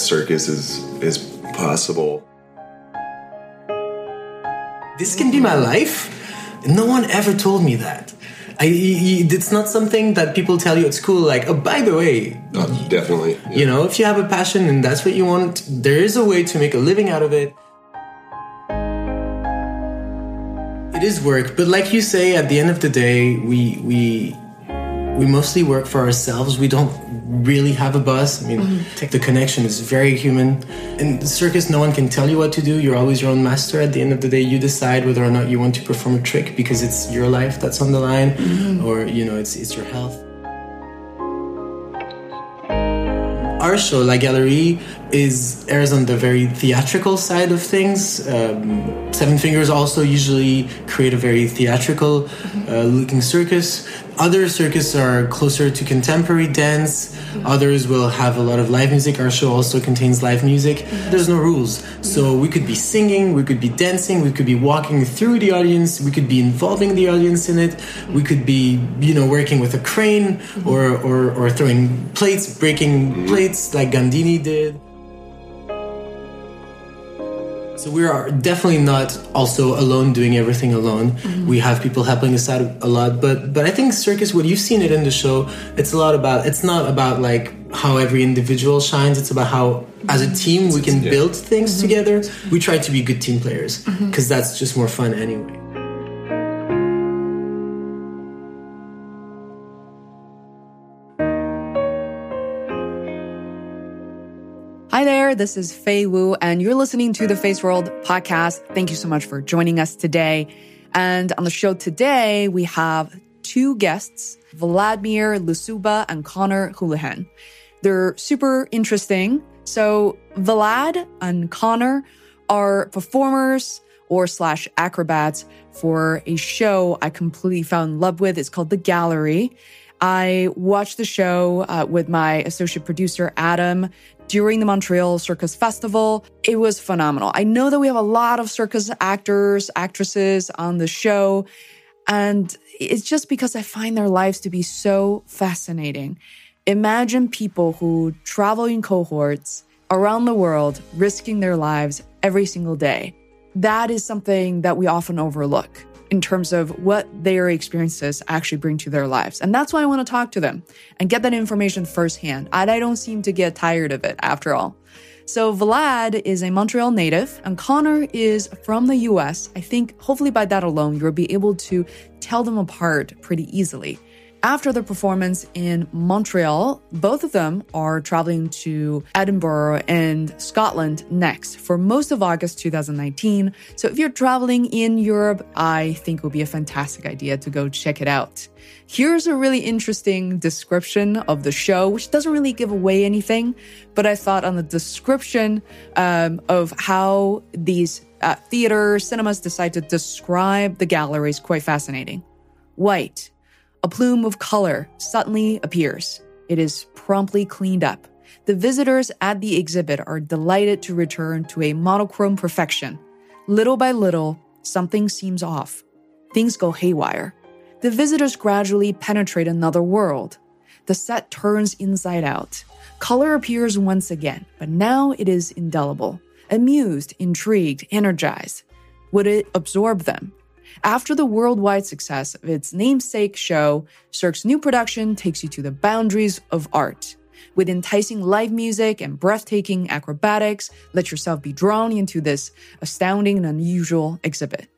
That circus is is possible. This can be my life. No one ever told me that. I, it's not something that people tell you at school. Like, oh, by the way, uh, definitely. Yeah. You know, if you have a passion and that's what you want, there is a way to make a living out of it. It is work, but like you say, at the end of the day, we we we mostly work for ourselves. We don't really have a boss. I mean, mm-hmm. the connection is very human. In the circus, no one can tell you what to do. You're always your own master. At the end of the day, you decide whether or not you want to perform a trick because it's your life that's on the line, mm-hmm. or you know, it's it's your health. Our show, La Galerie, is airs on the very theatrical side of things. Um, Seven Fingers also usually create a very theatrical mm-hmm. uh, looking circus. Other circuses are closer to contemporary dance. Mm-hmm. Others will have a lot of live music. Our show also contains live music. Mm-hmm. There's no rules. So we could be singing, we could be dancing, we could be walking through the audience, we could be involving the audience in it. We could be, you know, working with a crane mm-hmm. or, or, or throwing plates, breaking plates like Gandini did. So we are definitely not also alone doing everything alone. Mm-hmm. We have people helping us out a lot, but but I think circus, what you've seen it in the show, it's a lot about. It's not about like how every individual shines. It's about how as a team we can yeah. build things mm-hmm. together. We try to be good team players because mm-hmm. that's just more fun anyway. There, this is Fei Wu, and you're listening to the Feisworld podcast. Thank you so much for joining us today. And on the show today, we have two guests, Vladimir Lusuba and Connor Houlihan. They're super interesting. So Vlad and Connor are performers or slash acrobats for a show I completely fell in love with. It's called The Gallery. I watched the show uh, with my associate producer, Adam, during the Montreal Circus Festival. It was phenomenal. I know that we have a lot of circus actors, actresses on the show, and it's just because I find their lives to be so fascinating. Imagine people who travel in cohorts around the world, risking their lives every single day. That is something that we often overlook in terms of what their experiences actually bring to their lives. And that's why I want to talk to them and get that information firsthand. And I don't seem to get tired of it after all. So Vlad is a Montreal native and Connor is from the US. I think hopefully by that alone, you'll be able to tell them apart pretty easily. After the performance in Montreal, both of them are traveling to Edinburgh and Scotland next for most of August 2019. So if you're traveling in Europe, I think it would be a fantastic idea to go check it out. Here's a really interesting description of the show, which doesn't really give away anything, but I thought on the description um, of how these uh, theater cinemas decide to describe the gallery is quite fascinating. White, a plume of color suddenly appears. It is promptly cleaned up. The visitors at the exhibit are delighted to return to a monochrome perfection. Little by little, something seems off. Things go haywire. The visitors gradually penetrate another world. The set turns inside out. Color appears once again, but now it is indelible. Amused, intrigued, energized. Would it absorb them? After the worldwide success of its namesake show, Cirque's new production takes you to the boundaries of art. With enticing live music and breathtaking acrobatics, let yourself be drawn into this astounding and unusual exhibit.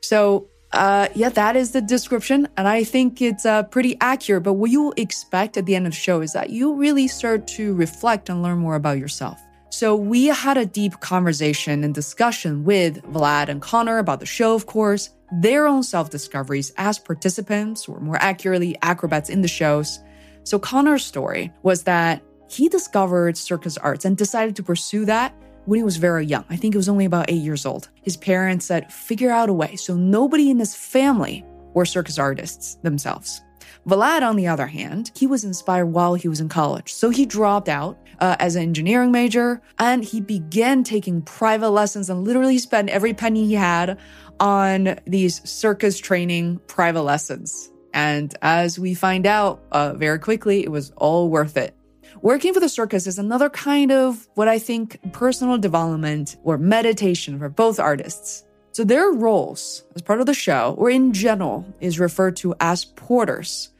So, uh, yeah, that is the description, and I think it's uh, pretty accurate. But what you expect at the end of the show is that you really start to reflect and learn more about yourself. So we had a deep conversation and discussion with Vlad and Connor about the show, of course, their own self discoveries as participants, or more accurately, acrobats in the shows. So Connor's story was that he discovered circus arts and decided to pursue that when he was very young. I think he was only about eight years old. His parents said, figure out a way. So nobody in his family were circus artists themselves. Vlad, on the other hand, he was inspired while he was in college. So he dropped out uh, as an engineering major and he began taking private lessons and literally spent every penny he had on these circus training private lessons. And as we find out uh, very quickly, it was all worth it. Working for the circus is another kind of what I think personal development or meditation for both artists. So their roles as part of the show, or in general, is referred to as porters.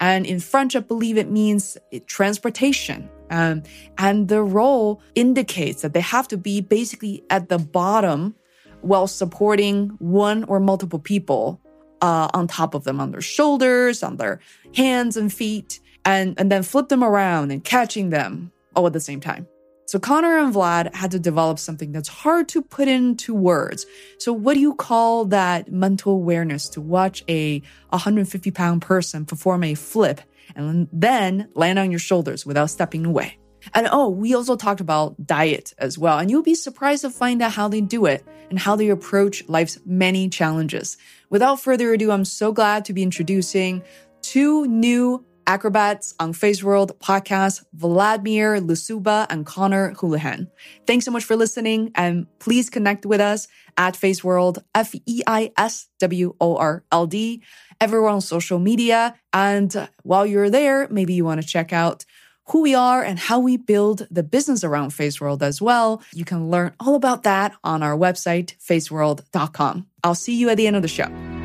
And in French, I believe it means transportation. Um, and the role indicates that they have to be basically at the bottom while supporting one or multiple people uh, on top of them, on their shoulders, on their hands and feet, and, and then flip them around and catching them all at the same time. So Connor and Vlad had to develop something that's hard to put into words. So what do you call that mental awareness to watch a 150 pound person perform a flip and then land on your shoulders without stepping away? And oh, we also talked about diet as well. And you'll be surprised to find out how they do it and how they approach life's many challenges. Without further ado, I'm so glad to be introducing two new acrobats on Feisworld podcast, Vladimir Lusuba and Connor Houlihan. Thanks so much for listening and please connect with us at Feisworld, F E I S W O R L D, everywhere on social media. And while you're there, maybe you want to check out who we are and how we build the business around Feisworld as well. You can learn all about that on our website, feisworld.com. I'll see you at the end of the show.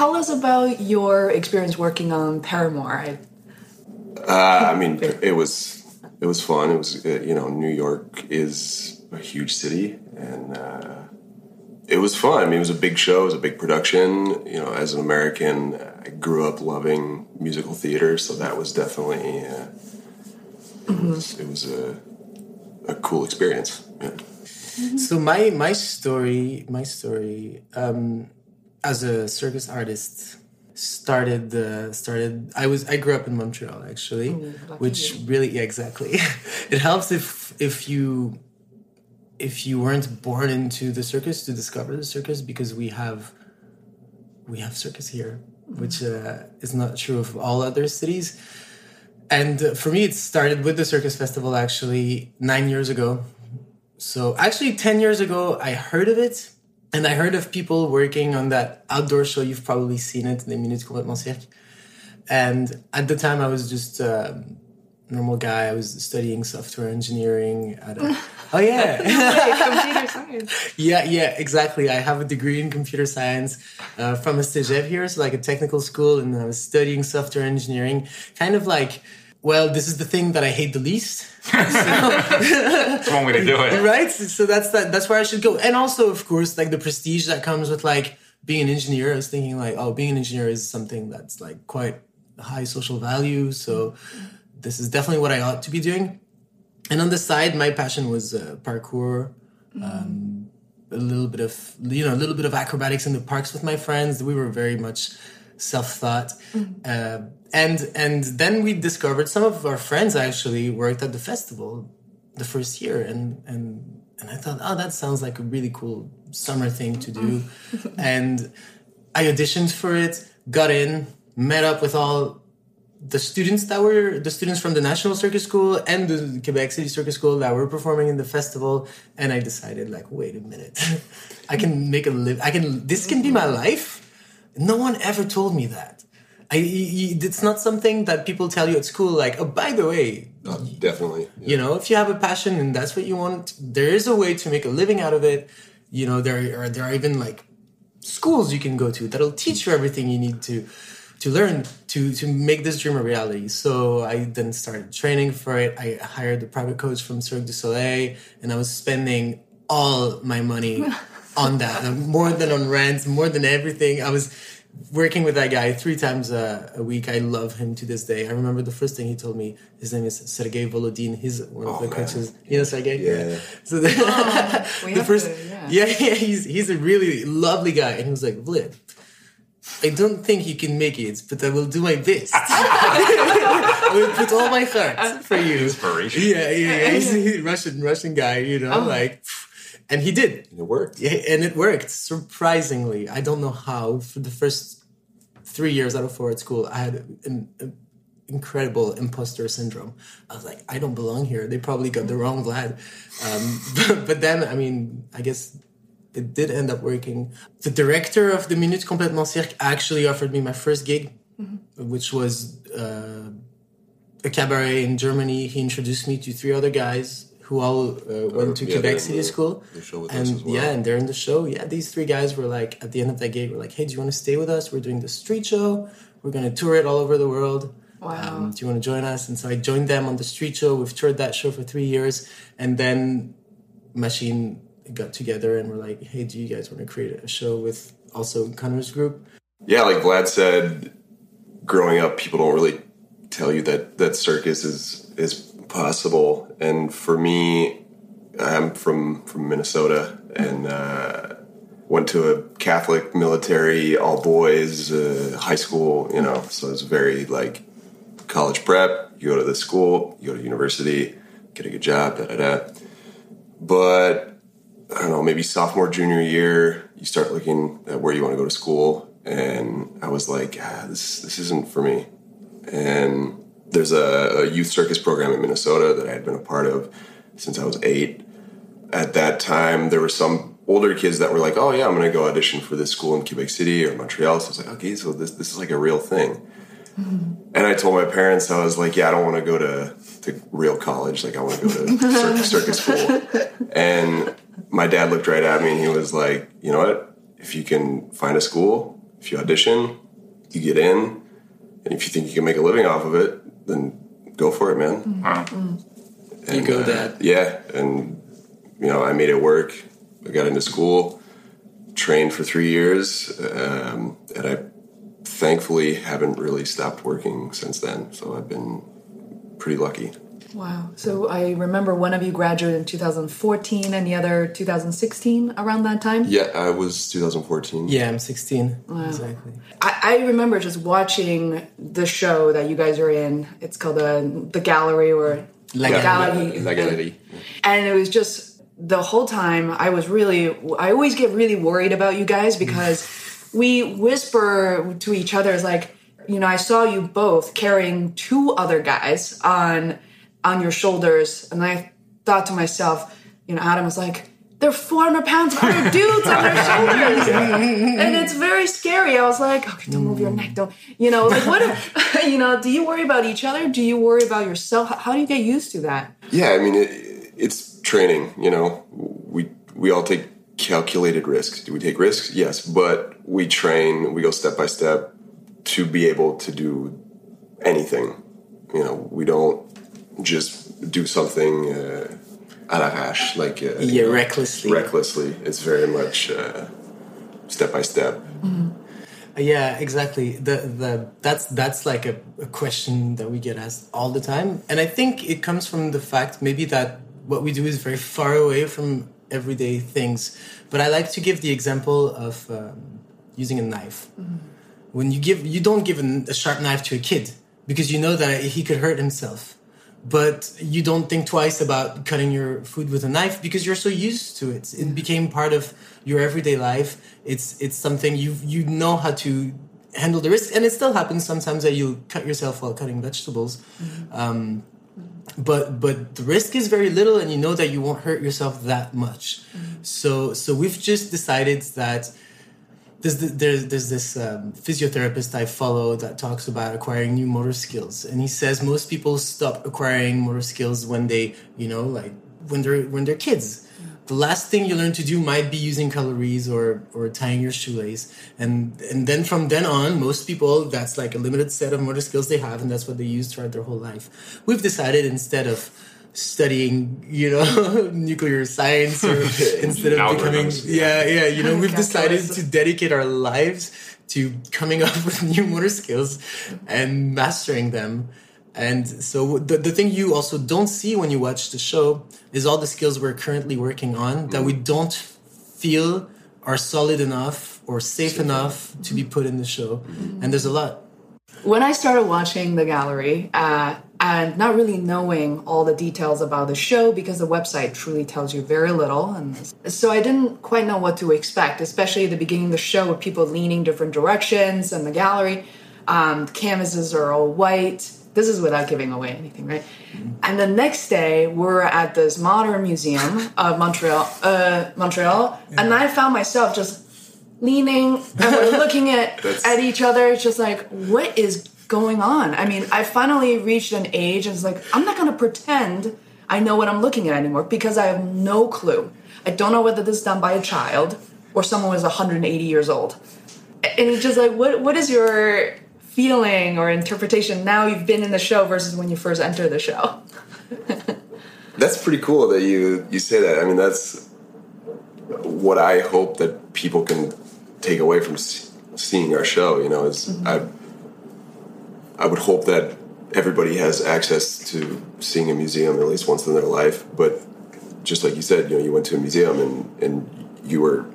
Tell us about your experience working on Paramour. I, uh, I mean, it was it was fun. It was uh, you know New York is a huge city, and uh, it was fun. I mean, it was a big show. It was a big production. You know, as an American, I grew up loving musical theater, so that was definitely uh, mm-hmm. it, was, it was a a cool experience. Yeah. Mm-hmm. So my my story my story um, as a circus artist started uh, started i was i grew up in montreal actually which you. really yeah, exactly. It helps if if you if you weren't born into the circus to discover the circus because we have we have circus here which uh, is not true of all other cities. And uh, for me it started with the circus festival actually nine years ago. So actually 10 years ago i heard of it and I heard of people working on that outdoor show. You've probably seen it, in the Montréal Complètement Cirque. And at the time, I was just a normal guy. I was studying software engineering at a. oh, yeah. computer science. Yeah, yeah, exactly. I have a degree in computer science uh, from a cégep here, so like a technical school, and I was studying software engineering, kind of like well, this is the thing that I hate the least. So, that's one way to do it, right? So that's that. That's where I should go. And also, of course, like the prestige that comes with like being an engineer. I was thinking like, oh, being an engineer is something that's like quite high social value. So this is definitely what I ought to be doing. And on the side, my passion was uh, parkour. Um, a little bit of you know a little bit of acrobatics in the parks with my friends. We were very much self thought. Mm-hmm. Uh, and and then we discovered some of our friends actually worked at the festival the first year, and and and I thought, oh, that sounds like a really cool summer thing to do, mm-hmm. and I auditioned for it, got in, met up with all the students that were the students from the National Circus School and the Quebec City Circus School that were performing in the festival, and I decided, like, wait a minute, I can make a live. I can. This can be my life no one ever told me that. I, it's not something that people tell you at school, like, oh, by the way. Oh, definitely. Yeah. You know, if you have a passion and that's what you want, there is a way to make a living out of it. You know, there are, there are even like schools you can go to that'll teach you everything you need to to learn to to make this dream a reality. So I then started training for it. I hired a private coach from Cirque du Soleil, and I was spending all my money on that, uh, more than on rent, more than everything. I was working with that guy three times a, a, week. I love him to this day. I remember the first thing he told me. His name is Sergei Volodin. He's one of oh, the man. coaches. You know Sergei? Yeah. So the, oh, the first, to, yeah. yeah, yeah, he's he's a really lovely guy, and he was like, Vlid. I don't think you can make it, but I will do my best. I will put all my heart for you. Inspiration. Yeah, yeah, yeah. He's a Russian Russian guy, you know, oh. like and he did. And it worked. Yeah, and it worked surprisingly. I don't know how. For the first three years out of four at school, I had an, an incredible imposter syndrome. I was like, I don't belong here. They probably got the wrong lad. Um, but, but, then, I mean, I guess it did end up working. The director of the Montréal Complètement Cirque actually offered me my first gig, mm-hmm. which was uh, a cabaret in Germany. He introduced me to three other guys who all uh, went to yeah, Quebec City the, School. and well. yeah, and they're in the show. Yeah, these three guys were like at the end of that gig, we're like, hey, do you want to stay with us? We're doing the street show. We're gonna tour it all over the world. Wow. Um, do you want to join us? And so I joined them on the street show. We've toured that show for three years, and then Machine got together and we're like, hey, do you guys want to create a show with also Connor's group? Yeah, like Vlad said, growing up, people don't really tell you that that circus is is possible. And for me, I'm from from Minnesota and uh, went to a Catholic military, all boys uh, high school. You know, so it's very like college prep. You go to the school, you go to university, get a good job, da da da. But I don't know, maybe sophomore, junior year, you start looking at where you want to go to school, and I was like, ah, this this isn't for me. And there's a, a, youth circus program in Minnesota that I had been a part of since I was eight. At that time, there were some older kids that were like, "Oh yeah, I'm going to go audition for this school in Quebec City or Montreal." So I was like, "Okay, so this this is like a real thing." Mm-hmm. And I told my parents, I was like, "Yeah, I don't want to go to to real college. Like, I want to go to circus, circus school." And my dad looked right at me and he was like, "You know what? If you can find a school, if you audition, you get in, and if you think you can make a living off of it, then go for it, man. Mm-hmm. And, you go, uh, Dad. Yeah, and you know, I made it work. I got into school, trained for three years, um, and I thankfully haven't really stopped working since then. So I've been pretty lucky. Wow. So I remember one of you graduated in 2014 and the other 2016 around that time? Yeah, I was 2014. Yeah, I'm 16. Wow. Exactly. I, I, remember just watching the show that you guys are in. It's called the, the Gallery or La, yeah, Gallery. La, La Galerie. And it was just the whole time I was really, I always get really worried about you guys mm. because we whisper to each other, it's like, you know, I saw you both carrying two other guys on on your shoulders. And I thought to myself, you know, Adam was like, they're 400 pounds of other dudes on their shoulders. and it's very scary. I was like, okay, don't move your neck. Don't, you know, like what, if, you know, do you worry about each other? Do you worry about yourself? How do you get used to that? Yeah, I mean, it, it's training, you know, we, we all take calculated risks. Do we take risks? Yes, but we train, we go step by step to be able to do anything. You know, we don't just do something uh, à l'arrache, like uh, yeah, recklessly. Recklessly, it's very much uh, step by step. Mm-hmm. Yeah, exactly. The the that's that's like a, a question that we get asked all the time, and I think it comes from the fact maybe that what we do is very far away from everyday things. But I like to give the example of um, using a knife. Mm-hmm. When you give, you don't give a, a sharp knife to a kid because you know that he could hurt himself but you don't think twice about cutting your food with a knife because you're so used to it. It became part of your everyday life. It's it's something you you know how to handle the risk, and it still happens sometimes that you cut yourself while cutting vegetables. Mm-hmm. Um, but but the risk is very little, and you know that you won't hurt yourself that much. Mm-hmm. So so we've just decided that there's there's, there's this um, physiotherapist I follow that talks about acquiring new motor skills, and he says most people stop acquiring motor skills when they, you know, like when they're when they're kids. The last thing you learn to do might be using calories or or tying your shoelace, and and then from then on, most people that's like a limited set of motor skills they have, and that's what they use throughout their whole life. We've decided instead of studying, you know, nuclear science or instead of becoming, yeah, yeah, you know, we've decided to dedicate our lives to coming up with new motor skills and mastering them. And so the, the thing you also don't see when you watch the show is all the skills we're currently working on that we don't feel are solid enough or safe enough to be put in the show. And there's a lot. when I started watching the gallery uh, and not really knowing all the details about the show because the website truly tells you very little, and so I didn't quite know what to expect, especially at the beginning of the show with people leaning different directions and the gallery. Um, the canvases are all white. This is without giving away anything, right? And the next day, we're at this modern museum of Montreal, uh, Montreal, and I found myself just leaning and we're looking at at each other. It's just like, what is going on? I mean, I finally reached an age and it's like, I'm not gonna pretend I know what I'm looking at anymore because I have no clue. I don't know whether this is done by a child or someone who's 180 years old. And it's just like, what what is your feeling or interpretation now you've been in the show versus when you first entered the show? That's pretty cool that you you say that. I mean, that's what I hope that people can take away from seeing our show. You know, is mm-hmm. I I would hope that everybody has access to seeing a museum at least once in their life. But just like you said, you know, you went to a museum and and you were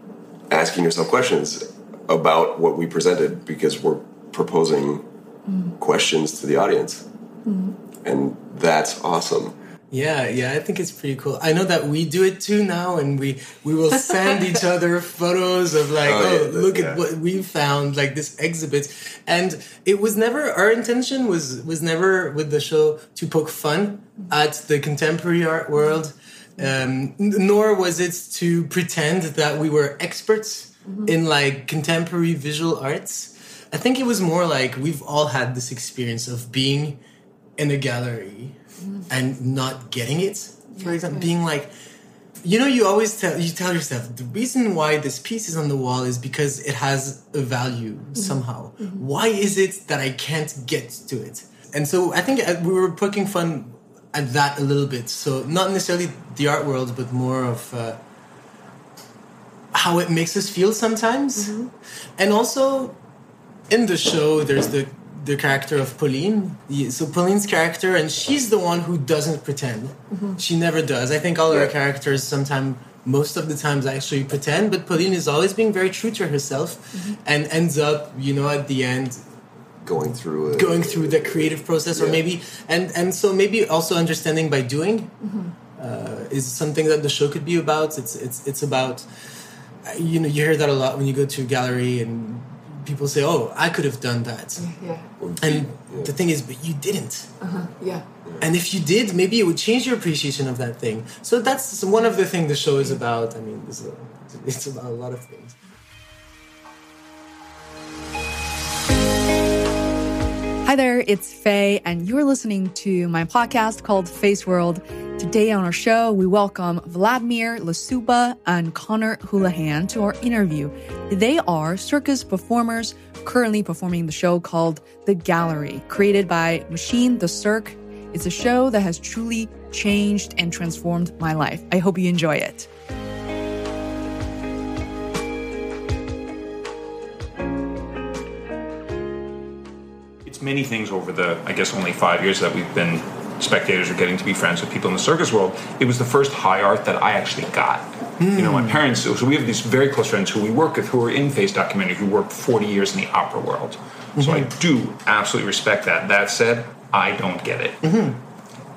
asking yourself questions about what we presented because we're proposing mm. questions to the audience, mm-hmm. and that's awesome. Yeah, yeah, I think it's pretty cool. I know that we do it too now, and we we will send each other photos of like, Oh, oh, yeah, look yeah. at what we found, like this exhibit. And it was never our intention was was never with the show to poke fun at the contemporary art world, um, nor was it to pretend that we were experts in like contemporary visual arts. I think it was more like we've all had this experience of being in a gallery and not getting it. For example, being like, you know, you always tell you tell yourself the reason why this piece is on the wall is because it has a value somehow. Why is it that I can't get to it? And so I think uh, we were poking fun at that a little bit. So not necessarily the art world, but more of. Uh, how it makes us feel sometimes, and also in the show, there's the the character of Pauline. So Pauline's character, and she's the one who doesn't pretend. Mm-hmm. She never does. I think all of our characters, sometimes, most of the times, actually pretend. But Pauline is always being very true to herself, mm-hmm. and ends up, you know, at the end, Going through it, going through the creative process, or maybe, and and so maybe also understanding by doing mm-hmm. uh, is something that the show could be about. It's it's it's about you know you hear that a lot when you go to a gallery and people say, "Oh, I could have done that," Yeah, and the thing is, but you didn't. Uh-huh, yeah. And if you did, maybe it would change your appreciation of that thing. So that's one of the things the show is about. I mean, it's, a, it's about a lot of things. Hi there, it's Fei, and you're listening to my podcast called Feisworld. Today on our show, we welcome Vladimir Lasuba and Connor Houlihan to our interview. They are circus performers currently performing the show called The Gallery, created by Machine de Cirque. It's a show that has truly changed and transformed my life. I hope you enjoy it. Many things over the, I guess, only five years that we've been spectators or getting to be friends with people in the circus world. It was the first high art that I actually got. You know, my hmm. parents, so we have these very close friends who we work with who are in face documentary who worked 40 years in the opera world. So I mm-hmm. do absolutely respect that. That said, I don't get it. Mm-hmm.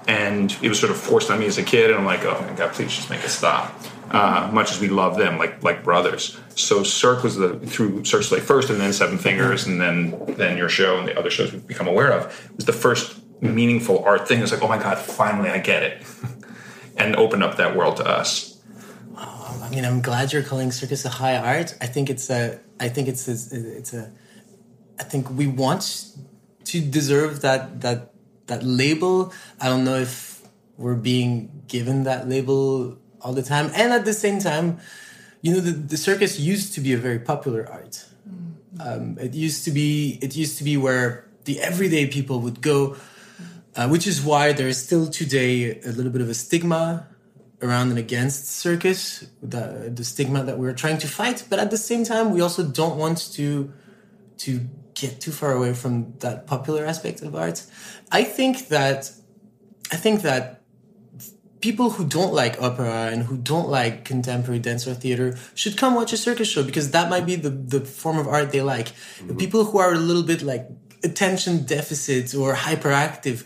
And it was sort of forced on me as a kid, and I'm like, oh my god, please just make it stop. Uh, much as we love them, like like brothers. So Cirque was the through Cirque Soleil first, and then Seven Fingers, and then then your show and the other shows we've become aware of was the first meaningful art thing. It's like, oh my god, finally I get it, and opened up that world to us. I mean, I'm glad you're calling circus a high art. I think it's a. I think it's a, it's a. I think we want to deserve that that that label. I don't know if we're being given that label all the time, and at the same time, you know, the, the circus used to be a very popular art. Um, it used to be. It used to be where the everyday people would go uh, which is why there is still today a little bit of a stigma around and against circus, the, the stigma that we're trying to fight. But at the same time, we also don't want to to get too far away from that popular aspect of art. I think that I think that people who don't like opera and who don't like contemporary dance or theater should come watch a circus show because that might be the, the form of art they like. Mm-hmm. People who are a little bit like attention deficits or hyperactive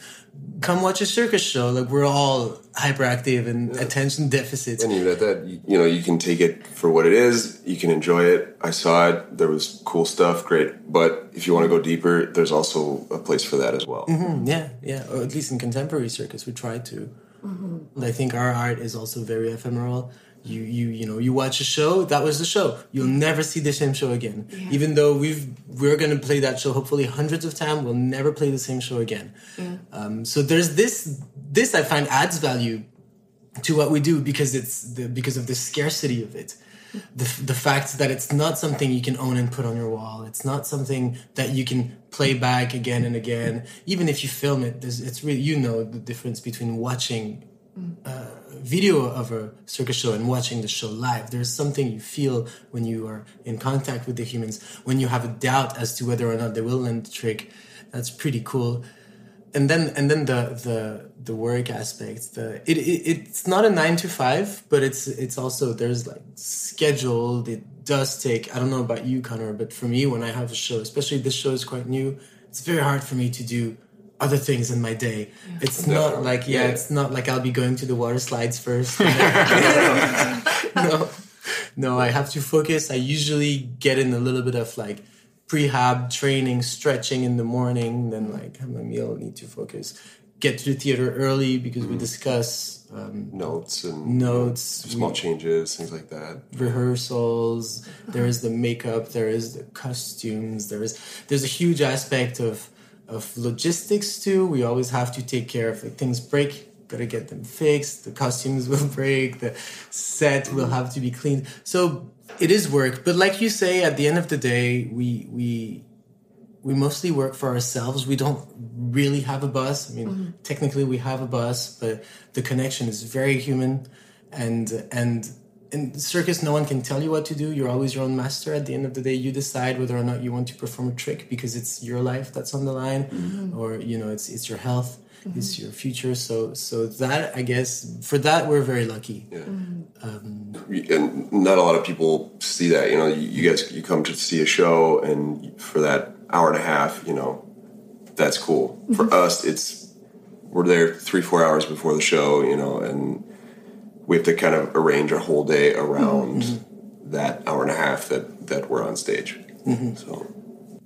come watch a circus show. Like we're all hyperactive and yeah. attention deficits. And even at that, you, you, know, you can take it for what it is. You can enjoy it. I saw it. There was cool stuff. Great. But if you want to go deeper, there's also a place for that as well. Mm-hmm. Yeah, yeah. Or at least in contemporary circus, we try to. Mm-hmm. I think our art is also very ephemeral you you you know you watch a show that was the show. You'll never see the same show again. Yeah. even though we've we're going to play that show hopefully hundreds of times we'll never play the same show again. Yeah. um, so there's this this i find adds value to what we do because it's the because of the scarcity of it. The, the fact that it's not something you can own and put on your wall. It's not something that you can play back again and again. Even if you film it it's really you know the difference between watching uh, video of a circus show and watching the show live. There's something you feel when you are in contact with the humans, when you have a doubt as to whether or not they will land the trick. That's pretty cool. And then and then the the the work aspect. The it, it it's not a nine to five, but it's it's also there's like scheduled. It does take. I don't know about you, Connor, but for me, when I have a show, especially this show is quite new, it's very hard for me to do other things in my day. Yeah. It's not like yeah, yeah, it's not like I'll be going to the water slides first. no, no, I have to focus. I usually get in a little bit of like prehab training, stretching in the morning. Then like have my meal, need to focus. Get to the theater early because we mm. discuss um, notes and notes, small we, changes, things like that. Rehearsals. There is the makeup. There is the costumes. There is there's a huge aspect of of logistics too. We always have to take care of like things break, gotta get them fixed. The costumes will break. The set will have to be cleaned. So it is work, but like you say, at the end of the day, we we we mostly work for ourselves. We don't really have a boss. I mean, mm-hmm. technically we have a boss, but the connection is very human, and and in circus, no one can tell you what to do. You're always your own master. At the end of the day, you decide whether or not you want to perform a trick because it's your life that's on the line, mm-hmm. or you know, it's it's your health, mm-hmm. it's your future. So so that I guess for that we're very lucky. Yeah. Mm-hmm. Um, and not a lot of people see that. You know, you, you guys you come to see a show, and for that hour and a half, you know, that's cool. For mm-hmm. us, it's we're there three four hours before the show. You know, and we have to kind of arrange our whole day around mm-hmm. that hour and a half that that we're on stage. Mm-hmm. So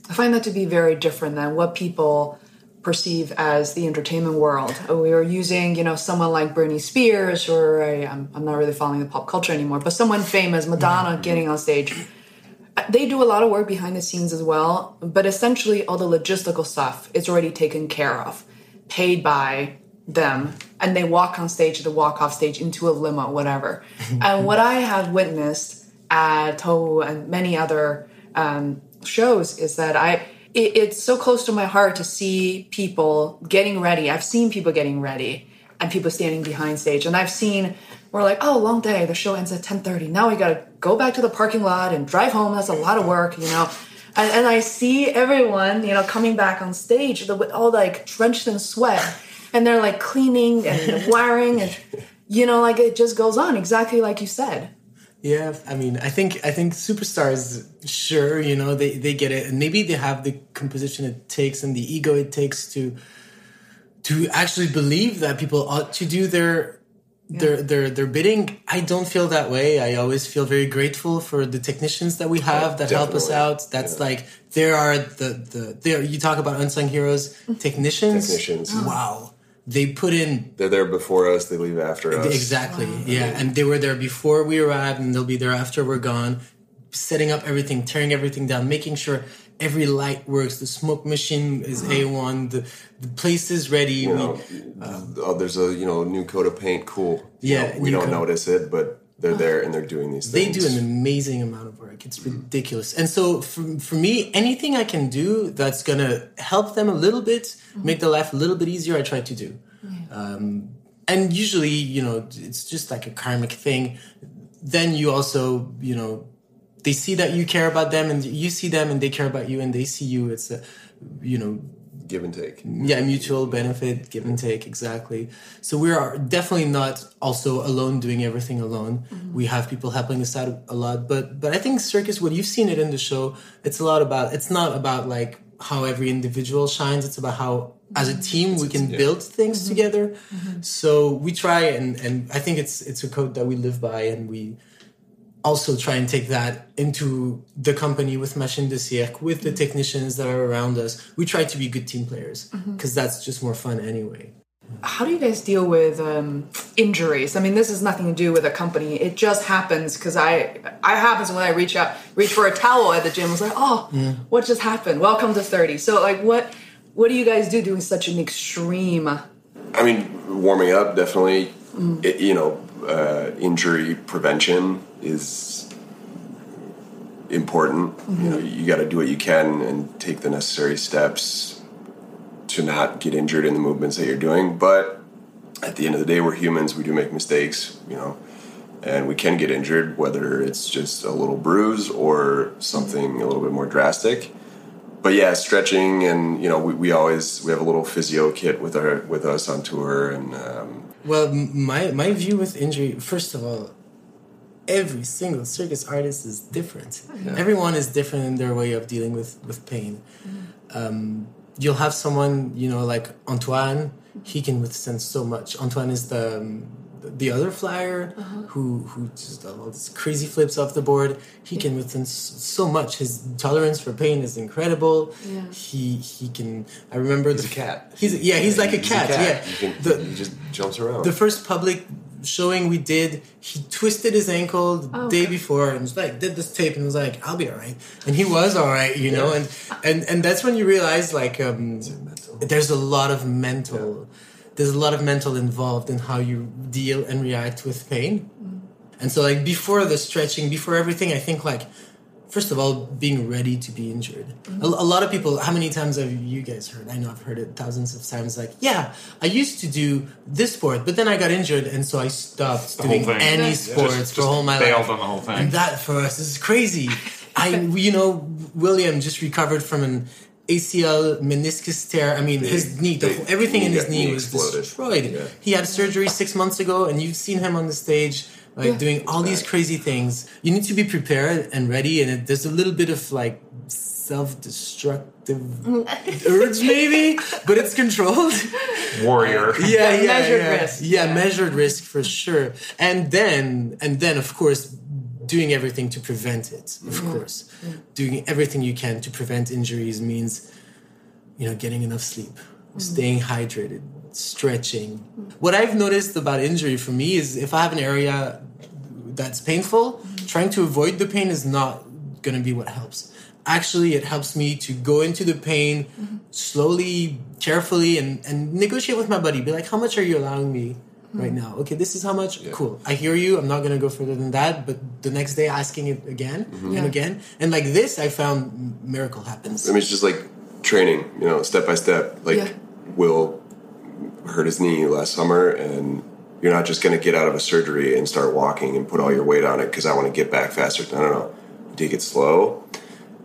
I find that to be very different than what people perceive as the entertainment world. We are using, you know, someone like Britney Spears, or I, am I'm not really following the pop culture anymore, but someone famous, Madonna, mm-hmm. getting on stage. They do a lot of work behind the scenes as well, but essentially all the logistical stuff is already taken care of, paid by them and they walk on stage the walk off stage into a limo whatever. And what i have witnessed at Tohu and many other um, shows is that i it, it's so close to my heart to see people getting ready. I've seen people getting ready and people standing behind stage and i've seen we're like oh long day the show ends at 10.30 now we gotta go back to the parking lot and drive home. That's a lot of work you know? And, and i see everyone you know coming back on stage with all like drenched in sweat and they're like cleaning and wiring and you know like it just goes on exactly like you said. Yeah i mean i think i think superstars sure you know they they get it. And maybe they have the composition it takes and the ego it takes to to actually believe that people ought to do their yeah. their their their bidding. I don't feel that way. I always feel very grateful for the technicians that we have that Definitely. help us out. That's yeah. like there are the the there you talk about unsung heroes. Mm-hmm. technicians? Technicians. Wow they put in they're there before us they leave after us exactly wow. yeah and they were there before we arrived and they'll be there after we're gone setting up everything tearing everything down making sure every light works the smoke machine is uh-huh. a1 the, the place is ready you know, we, uh, oh, there's a you know new coat of paint cool yeah you know, we don't coat. notice it but they're there and they're doing these things. they do an amazing amount of work. It's ridiculous. And so for, for me anything i can do that's gonna help them a little bit make their life a little bit easier i try to do. Um, and usually you know it's just like a karmic thing. Then you also you know they see that you care about them and you see them and they care about you and they see you. It's a you know give and take. yeah mutual benefit give and take exactly. So we are definitely not also alone doing everything alone. Mm-hmm. We have people helping us out a lot but but i think circus what you've seen it in the show it's a lot about it's not about like how every individual shines. It's about how as a mm-hmm. team we can build things mm-hmm. together. So we try and and i think it's it's a code that we live by and we also try and take that into the company with Machine de Cirque, with the technicians that are around us. We try to be good team players because that's just more fun anyway. How do you guys deal with um, injuries? I mean, this has nothing to do with a company. It just happens because I, I happens when I reach out, reach for a towel at the gym. I was like, oh, what just happened? Welcome to thirty. So, like, what, what do you guys do doing such an extreme? I mean, warming up definitely. It, you know, uh, injury prevention is important. You know, you got to do what you can and take the necessary steps to not get injured in the movements that you're doing. But at the end of the day, we're humans. We do make mistakes. You know, and we can get injured, whether it's just a little bruise or something a little bit more drastic but yeah, stretching and you know we, we always we have a little physio kit with our with us on tour and um, Well, my my view with injury, first of all, every single circus artist is different. Everyone is different in their way of dealing with with pain. Um, you'll have someone, you know, like Antoine. He can withstand so much. Antoine is the um, the other flyer who who just does all these crazy flips off the board. He can withstand so much. His tolerance for pain is incredible. Yeah. He he can. I remember he's the a cat. He's yeah, he's like a He's cat. Yeah, You can, The- he just jumps around. the first public showing we did, he twisted his ankle the Oh, day okay. before and was like did this tape and was like, I'll be alright. And he was alright, you know, and, and and that's when you realize like um there's a lot of mental there's a lot of mental involved in how you deal and react with pain. And so like before the stretching, before everything, I think like first of all being ready to be injured. Mm-hmm. A, a lot of people how many times have you guys heard? I know I've heard it thousands of times like, yeah, I used to do this sport, but then I got injured and so I stopped whole doing any Just- sports just for all my bailed life. on the whole thing. And that for us is crazy. I, you know, William just recovered from an ACL meniscus tear. I mean, his knee, the, big whole- everything in his knee knee was exploded. destroyed. Yeah. He had surgery six months ago, and you've seen him on the stage, like Yeah. doing all these crazy things. You need to be prepared and ready, and it, there's a little bit of like self-destructive urge, maybe, but it's controlled Warrior. yeah, yeah, measured yeah. risk. Yeah, Yeah. measured risk for sure. And then, and then, of course, doing everything to prevent it. Of mm-hmm. course, mm-hmm. doing everything you can to prevent injuries means, you know, getting enough sleep, mm-hmm. staying hydrated, stretching. What I've noticed about injury for me is if I have an area that's painful, trying to avoid the pain is not going to be what helps. Actually, it helps me to go into the pain slowly, carefully, and, and negotiate with my buddy. Be like, how much are you allowing me right hmm. now? Okay, this is how much. Cool. I hear you. I'm not going to go further than that. But the next day, asking it again mm-hmm. Yeah. and again. And like this, I found miracle happens. I mean, it's just like training, you know, step by step. Like, Yeah. Will hurt his knee last summer, and you're not just going to get out of a surgery and start walking and put all your weight on it because I want to get back faster. No, no, no. You take it slow.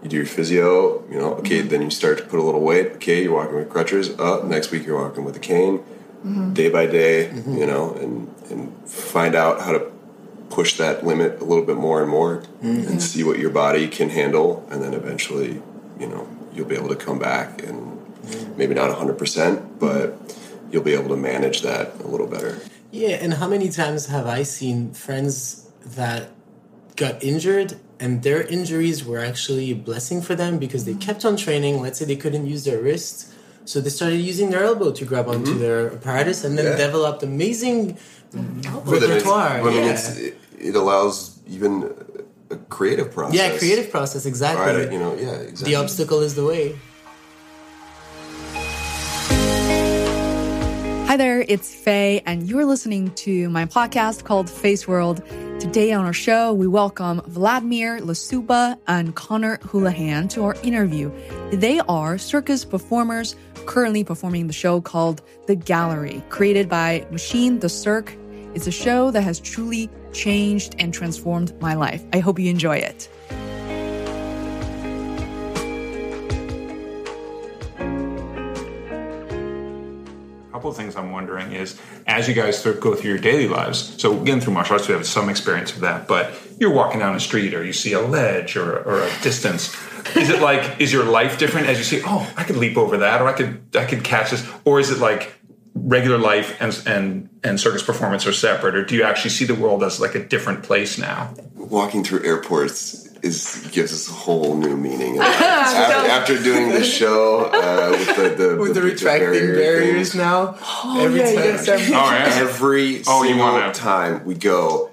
You do your physio, you know, okay, mm-hmm. then you start to put a little weight. Okay, you're walking with crutches. Up next week, you're walking with a cane, Mm-hmm. day by day, mm-hmm. you know, and, and find out how to push that limit a little bit more and more mm-hmm. and see what your body can handle. And then eventually, you know, you'll be able to come back and maybe not 100%, but you'll be able to manage that a little better. Yeah, and how many times have I seen friends that got injured and their injuries were actually a blessing for them because they kept on training. Let's say they couldn't use their wrist, so they started using their elbow to grab onto mm-hmm. their apparatus and then Yeah. developed amazing But then it's- repertoire. I mean, yeah. it's, it, it allows even a creative process. yeah, creative process, exactly. All right, you know, yeah, exactly. the obstacle is the way. Hi there, it's Fei, and you're listening to my podcast called Feisworld. Today on our show, we welcome Vladimir Lasuba and Connor Houlihan to our interview. They are circus performers currently performing the show called The Gallery, created by Machine de Cirque. It's a show that has truly changed and transformed my life. I hope you enjoy it. Couple things I'm wondering is as you guys sort of go through your daily lives. So getting through martial arts, we have some experience of that. But you're walking down a street, or you see a ledge, or, or a distance. Is it like is your life different as you see? Oh, I could leap over that, or I could I could catch this, or is it like regular life and and and circus performance are separate, or do you actually see the world as like a different place now? Walking through airports is gives us a whole new meaning. after, after, doing the show uh, with the, the with the, the retracting barrier barriers things. now, oh, every yeah, time, yes, every, oh, yeah. every oh, single time we go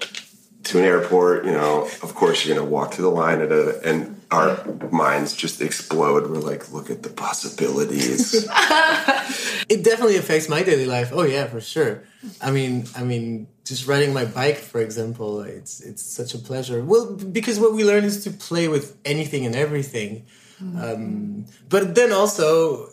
to an airport, you know, of course you're going to walk through the line at a, and our minds just explode. We're like, look at the possibilities. it definitely affects my daily life. Oh yeah, for sure. I mean, I mean, just riding my bike, for example, it's it's such a pleasure. Well, because what we learn is to play with anything and everything. Mm-hmm. Um, but then also,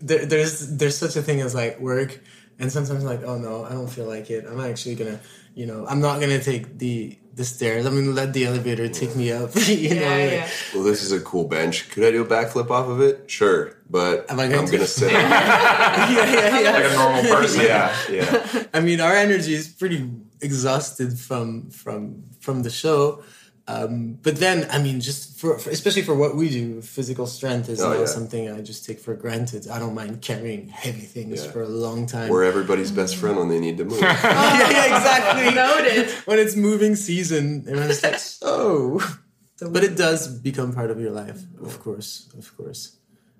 there, there's there's such a thing as like work, and sometimes I'm like, oh no, I don't feel like it. I'm actually gonna you know, I'm not gonna take the the stairs. I'm gonna let the elevator take me up. you yeah, know, like, yeah. well, this is a cool bench. Could I do a backflip off of it? Sure, but Am I gonna I'm gonna sit. yeah, yeah, yeah. Like a normal person. yeah, yeah. I mean, our energy is pretty exhausted from from from the show. Um, but then, I mean, just for, for, especially for what we do, physical strength is oh, not yeah. something I just take for granted. I don't mind carrying heavy things yeah. for a long time. We're everybody's best friend when they need to move. yeah, yeah, exactly. Noted. when it's moving season, everyone's like, oh. But it does become part of your life, of course, of course.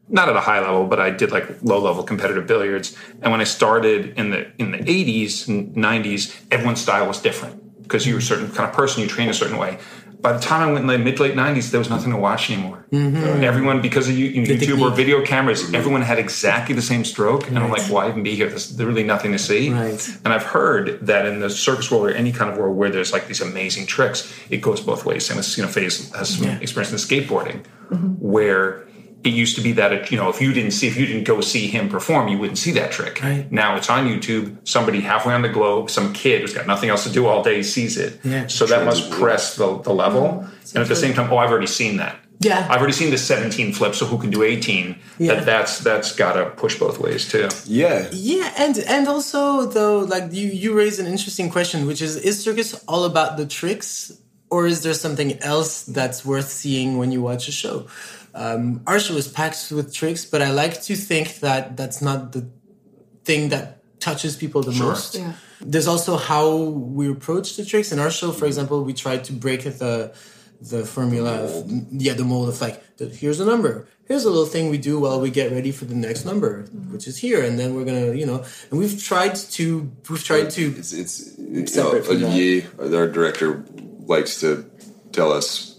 Not at a high level, but I did like low level competitive billiards. And when I started in the in the 80s and 90s, everyone's style was different because you were a certain kind of person, you train a certain way by the time I went in the mid late '90s, there was nothing to watch anymore. Mm-hmm. Everyone, because of you, know, YouTube or video cameras, mm-hmm. everyone had exactly the same stroke, right. and I'm like, why even be here? There's, there's really nothing to see. Right. And I've heard that in the circus world or any kind of world where there's like these amazing tricks, it goes both ways. Same as you know, Fei's has some yeah. experience in skateboarding, mm-hmm. where it used to be that you know if you didn't see if you didn't go see him perform you wouldn't see that trick. Right. now it's on youtube. Somebody halfway on the globe some kid who's got nothing else to do all day sees it. Yeah, so that must press the, the level. Mm-hmm. and at the same time oh i've already seen that. Yeah. I've already seen the 17 flip so who can do 18 yeah. that that's that's got to push both ways too. Yeah. Yeah and and also though like you you raise an interesting question which is is circus all about the tricks or is there something else that's worth seeing when you watch a show um, our show is packed with tricks, but I like to think that that's not the thing that touches people the sure. most. Yeah. There's also how we approach the tricks. In our show, for example, we try to break the the formula of yeah the mold of like here's a number here's a little thing we do while we get ready for the next number mm-hmm. which is here and then we're gonna you know and we've tried to we've tried to it's it's you know, Olivier, our director likes to tell us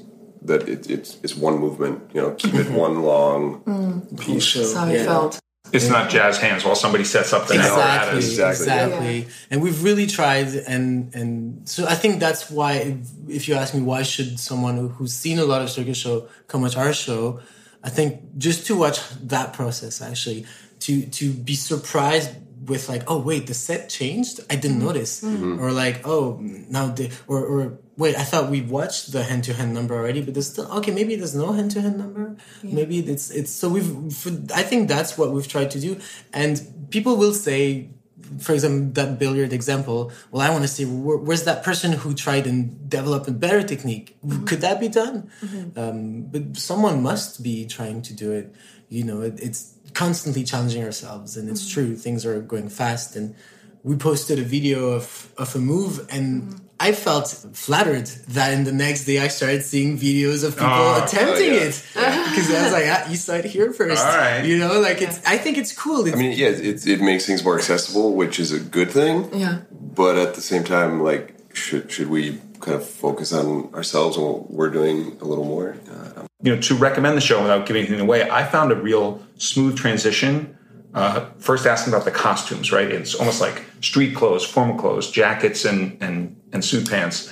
that it, it's it's one movement. You know, keep it mm-hmm. one long mm. piece. That's how I felt. It's yeah. not jazz hands while somebody sets up the exactly, Exactly, exactly. Yeah. And we've really tried, and and so I think that's why, if, if you ask me, why should someone who's seen a lot of circus show come watch our show? I think just to watch that process, actually, to to be surprised with like, oh wait, the set changed. I didn't mm-hmm. notice, mm-hmm. or like, oh now the or or wait, I thought we watched the hand to hand number already, but there's still okay. Maybe there's no hand to hand number. Yeah. Maybe it's it's so we've. For, I think that's what we've tried to do, and people will say. For example, that billiard example. Well, I want to see where, where's that person who tried and developed a better technique. Mm-hmm. Could that be done? Mm-hmm. Um, but someone must be trying to do it. You know, it, it's constantly challenging ourselves, and it's mm-hmm. true. Things are going fast, and we posted a video of of a move, and mm-hmm. I felt flattered that in the next day I started seeing videos of people oh, attempting oh, yeah. it because I was like, ah, you saw it here first. All right. You know, like it's. I think it's cool. It's, I mean, yeah, it, it makes things more accessible, which is a good thing. Yeah. But at the same time, like, should should we kind of focus on ourselves and what we're doing a little more? Uh, you know, to recommend the show without giving anything away, I found a real smooth transition. Uh, first, asking about the costumes, right? It's almost like street clothes, formal clothes, jackets, and and and suit pants.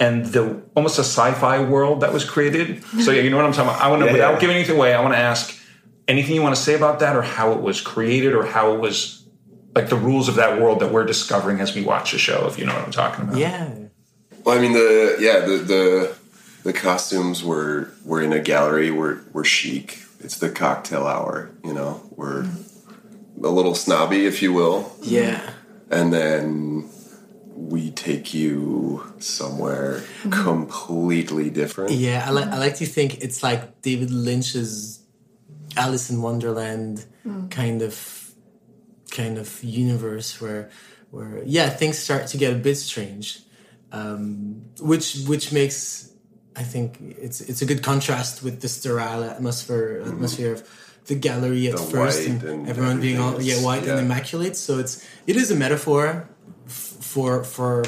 and the almost a sci-fi world that was created. So yeah, you know what I'm talking about. I want to, Yeah, without yeah. giving anything away, I want to ask anything you want to say about that, or how it was created, or how it was like the rules of that world that we're discovering as we watch the show. If you know what I'm talking about. Yeah. Well, I mean the yeah the the the costumes were were in a gallery. We're we're chic. It's the cocktail hour. You know, we're mm-hmm. a little snobby, if you will, Yeah. and then we take you somewhere mm-hmm. completely different. Yeah, I, li- I like to think it's like David Lynch's Alice in Wonderland mm. kind of kind of universe where where yeah things start to get a bit strange, um, which which makes I think it's it's a good contrast with the sterile atmosphere mm-hmm. atmosphere of the gallery at The first and, and everyone being all yeah white yeah. and immaculate. So it's it is a metaphor f- for for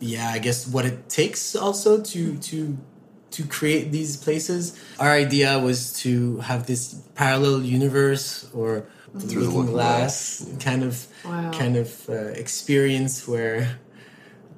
yeah i guess what it takes also to to to create these places our idea was to have this parallel universe or Through the looking looking glass kind of Wow. kind of uh, experience where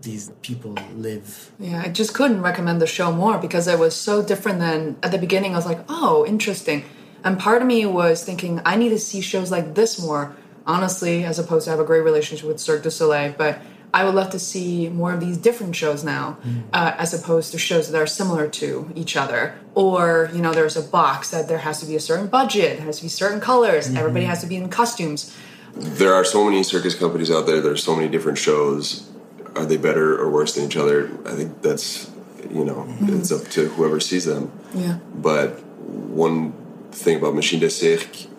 these people live Yeah, I just couldn't recommend the show more because it was so different than at the beginning. I was like, oh, interesting. And part of me was thinking, I need to see shows like this more, honestly, as opposed to have a great relationship with Cirque du Soleil. But I would love to see more of these different shows now, mm. uh, as opposed to shows that are similar to each other. Or, you know, there's a box that there has to be a certain budget, there has to be certain colors, mm-hmm. everybody has to be in costumes. There are so many circus companies out there. There's so many different shows. Are they better or worse than each other? I think that's you know mm-hmm. it's up to whoever sees them. Yeah. But one thing about Machine de Cirque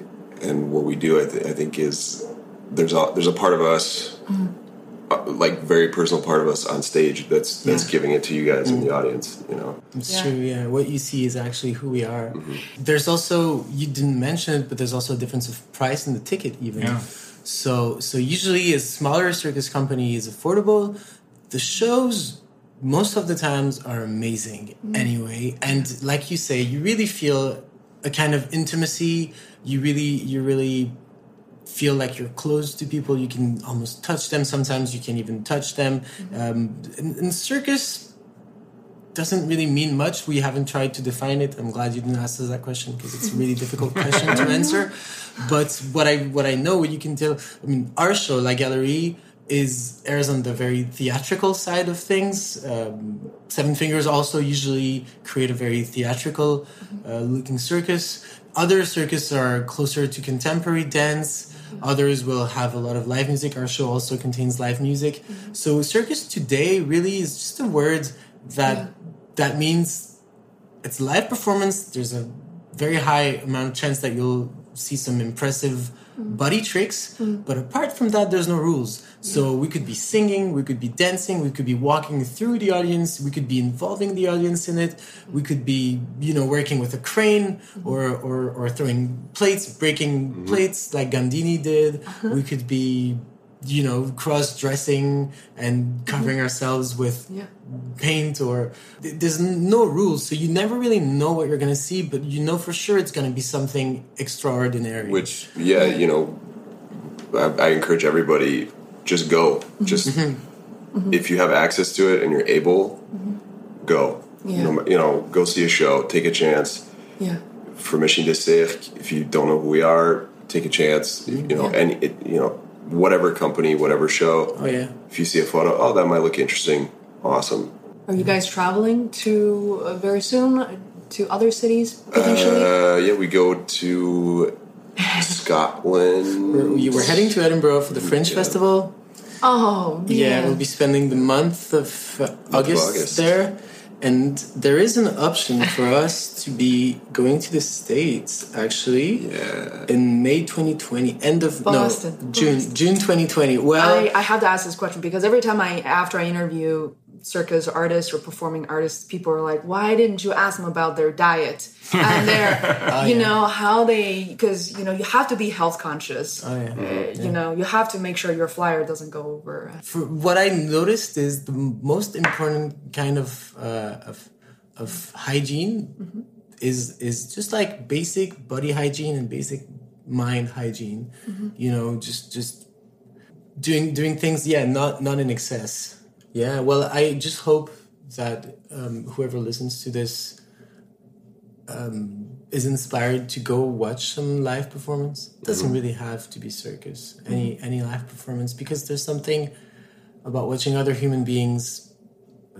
and what we do, I, th- I think, is there's a there's a part of us, mm-hmm. uh, like very personal part of us on stage that's that's Yeah. giving it to you guys in the mm-hmm. audience. You know, it's Yeah. true yeah. What you see is actually who we are. Mm-hmm. There's also you didn't mention it but there's also a difference of price in the ticket even. Yeah. so so usually a smaller circus company is affordable. The shows most of the times are amazing anyway. And like you say you really feel a kind of intimacy you really you really feel like you're close to people you can almost touch them sometimes you can even touch them um, in, in circus doesn't really mean much. We haven't tried to define it. I'm glad you didn't ask us that question because it's a really difficult question to answer. But what I what I know, what you can tell, I mean, our show La Galerie is airs on the very theatrical side of things. Um, Seven Fingers also usually create a very theatrical mm-hmm. uh, looking circus. Other circus are closer to contemporary dance. Mm-hmm. Others will have a lot of live music. Our show also contains live music. Mm-hmm. So circus today really is just a word that that means it's live performance. There's a very high amount of chance that you'll see some impressive body tricks. But apart from that, there's no rules. So we could be singing, we could be dancing, we could be walking through the audience, we could be involving the audience in it, we could be, you know, working with a crane or or, or throwing plates, breaking mm-hmm. plates like Gandini did. Uh-huh. We could be you know, cross dressing and mm-hmm. covering ourselves with Yeah. paint or there's no rules. So you never really know what you're going to see but you know for sure it's going to be something extraordinary. Which yeah, you know, I, I encourage everybody just go. Just if you have access to it and you're able, go. Yeah. No you know, go see a show, take a chance. Yeah. For Machine de Cirque, if you don't know who we are, take a chance. You know, Yeah. any it, you know, whatever company, whatever show. oh yeah If you see a photo, oh, that might look interesting. Awesome. Are you guys traveling to uh, very soon uh, to other cities potentially? Uh, yeah, we go to Scotland. we're, we were heading to edinburgh for the fringe Yeah. festival oh, yeah yeah. we'll be spending the month of uh, august, August. there and there is an option for us to be going to the states actually Yeah. in may 2020 end of Boston. no june june 2020 well I, I have to ask this question because every time I, after I interview circus artists or performing artists, people are like, "Why didn't you ask them about their diet and their, Oh, you know, how they? Because you know, you have to be health conscious. oh, yeah. Uh, You know, you have to make sure your flyer doesn't go over. for what I noticed is the most important kind of uh, of of hygiene is is just like basic body hygiene and basic mind hygiene. You know, just just doing doing things, yeah, not not in excess. Yeah, well, I just hope that um, whoever listens to this um, is inspired to go watch some live performance. It doesn't mm-hmm. really have to be circus. Any mm-hmm. any live performance because there's something about watching other human beings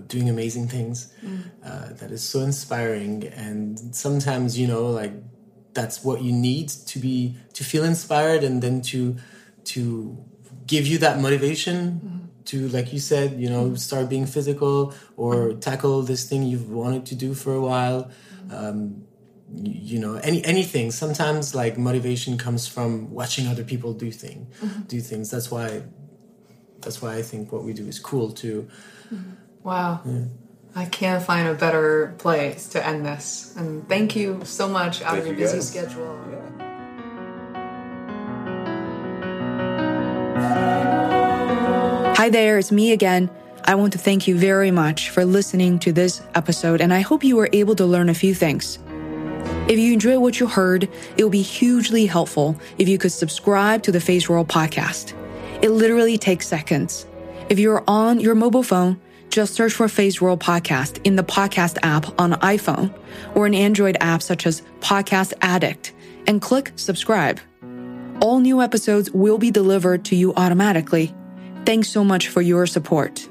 doing amazing things mm. uh, that is so inspiring. And sometimes you know like that's what you need to be to feel inspired and then to to give you that motivation mm to like you said you know start being physical or tackle this thing you've wanted to do for a while um, you, you, know any anything sometimes like motivation comes from watching other people do thing mm-hmm. do things that's why that's why i think what we do is cool too mm-hmm. wow yeah. I can't find a better place to end this. And thank you so much out thank of your busy guys. schedule. Yeah. Hi there, it's me again. I want to thank you very much for listening to this episode, and I hope you were able to learn a few things. If you enjoy what you heard, it would be hugely helpful if you could subscribe to the Feisworld podcast. It literally takes seconds. If you're on your mobile phone, just search for Feisworld Podcast in the podcast app on iPhone or an Android app such as Podcast Addict and click subscribe. All new episodes will be delivered to you automatically Thanks so much for your support.